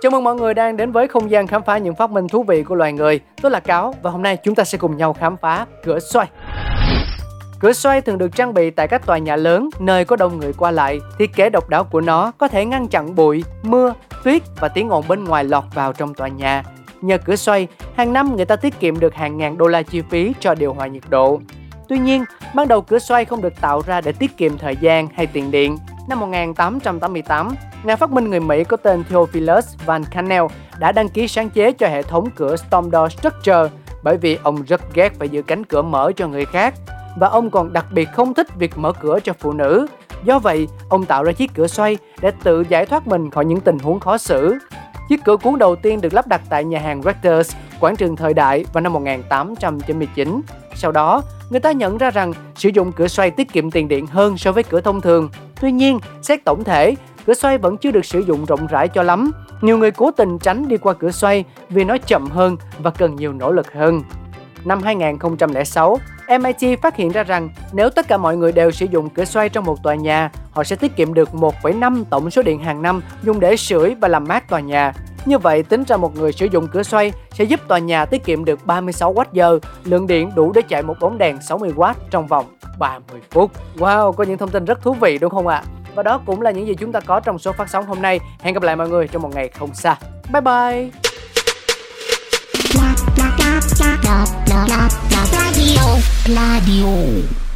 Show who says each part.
Speaker 1: Chào mừng mọi người đang đến với không gian khám phá những phát minh thú vị của loài người. Tôi là Cáo và hôm nay chúng ta sẽ cùng nhau khám phá cửa xoay. Cửa xoay thường được trang bị tại các tòa nhà lớn, nơi có đông người qua lại. Thiết kế độc đáo của nó có thể ngăn chặn bụi, mưa, tuyết và tiếng ồn bên ngoài lọt vào trong tòa nhà. Nhờ cửa xoay, hàng năm người ta tiết kiệm được hàng ngàn đô la chi phí cho điều hòa nhiệt độ. Tuy nhiên, ban đầu cửa xoay không được tạo ra để tiết kiệm thời gian hay tiền điện. Năm 1888, nhà phát minh người Mỹ có tên Theophilus Van Kannel đã đăng ký sáng chế cho hệ thống cửa Storm Door Structure bởi vì ông rất ghét phải giữ cánh cửa mở cho người khác và ông còn đặc biệt không thích việc mở cửa cho phụ nữ. Do vậy, ông tạo ra chiếc cửa xoay để tự giải thoát mình khỏi những tình huống khó xử. Chiếc cửa cuốn đầu tiên được lắp đặt tại nhà hàng Rectors, quảng trường thời đại vào năm 1899. Sau đó, người ta nhận ra rằng sử dụng cửa xoay tiết kiệm tiền điện hơn so với cửa thông thường. Tuy nhiên, xét tổng thể, cửa xoay vẫn chưa được sử dụng rộng rãi cho lắm. Nhiều người cố tình tránh đi qua cửa xoay vì nó chậm hơn và cần nhiều nỗ lực hơn. Năm 2006, MIT phát hiện ra rằng nếu tất cả mọi người đều sử dụng cửa xoay trong một tòa nhà, họ sẽ tiết kiệm được 1,5 tổng số điện hàng năm dùng để sưởi và làm mát tòa nhà. Như vậy, tính ra một người sử dụng cửa xoay sẽ giúp tòa nhà tiết kiệm được 36 Wh, lượng điện đủ để chạy một bóng đèn 60W trong vòng 30 phút. Wow, có những thông tin rất thú vị đúng không ạ? À? Và đó cũng là những gì chúng ta có trong số phát sóng hôm nay. Hẹn gặp lại mọi người trong một ngày không xa. Bye bye!
Speaker 2: Radio. Radio.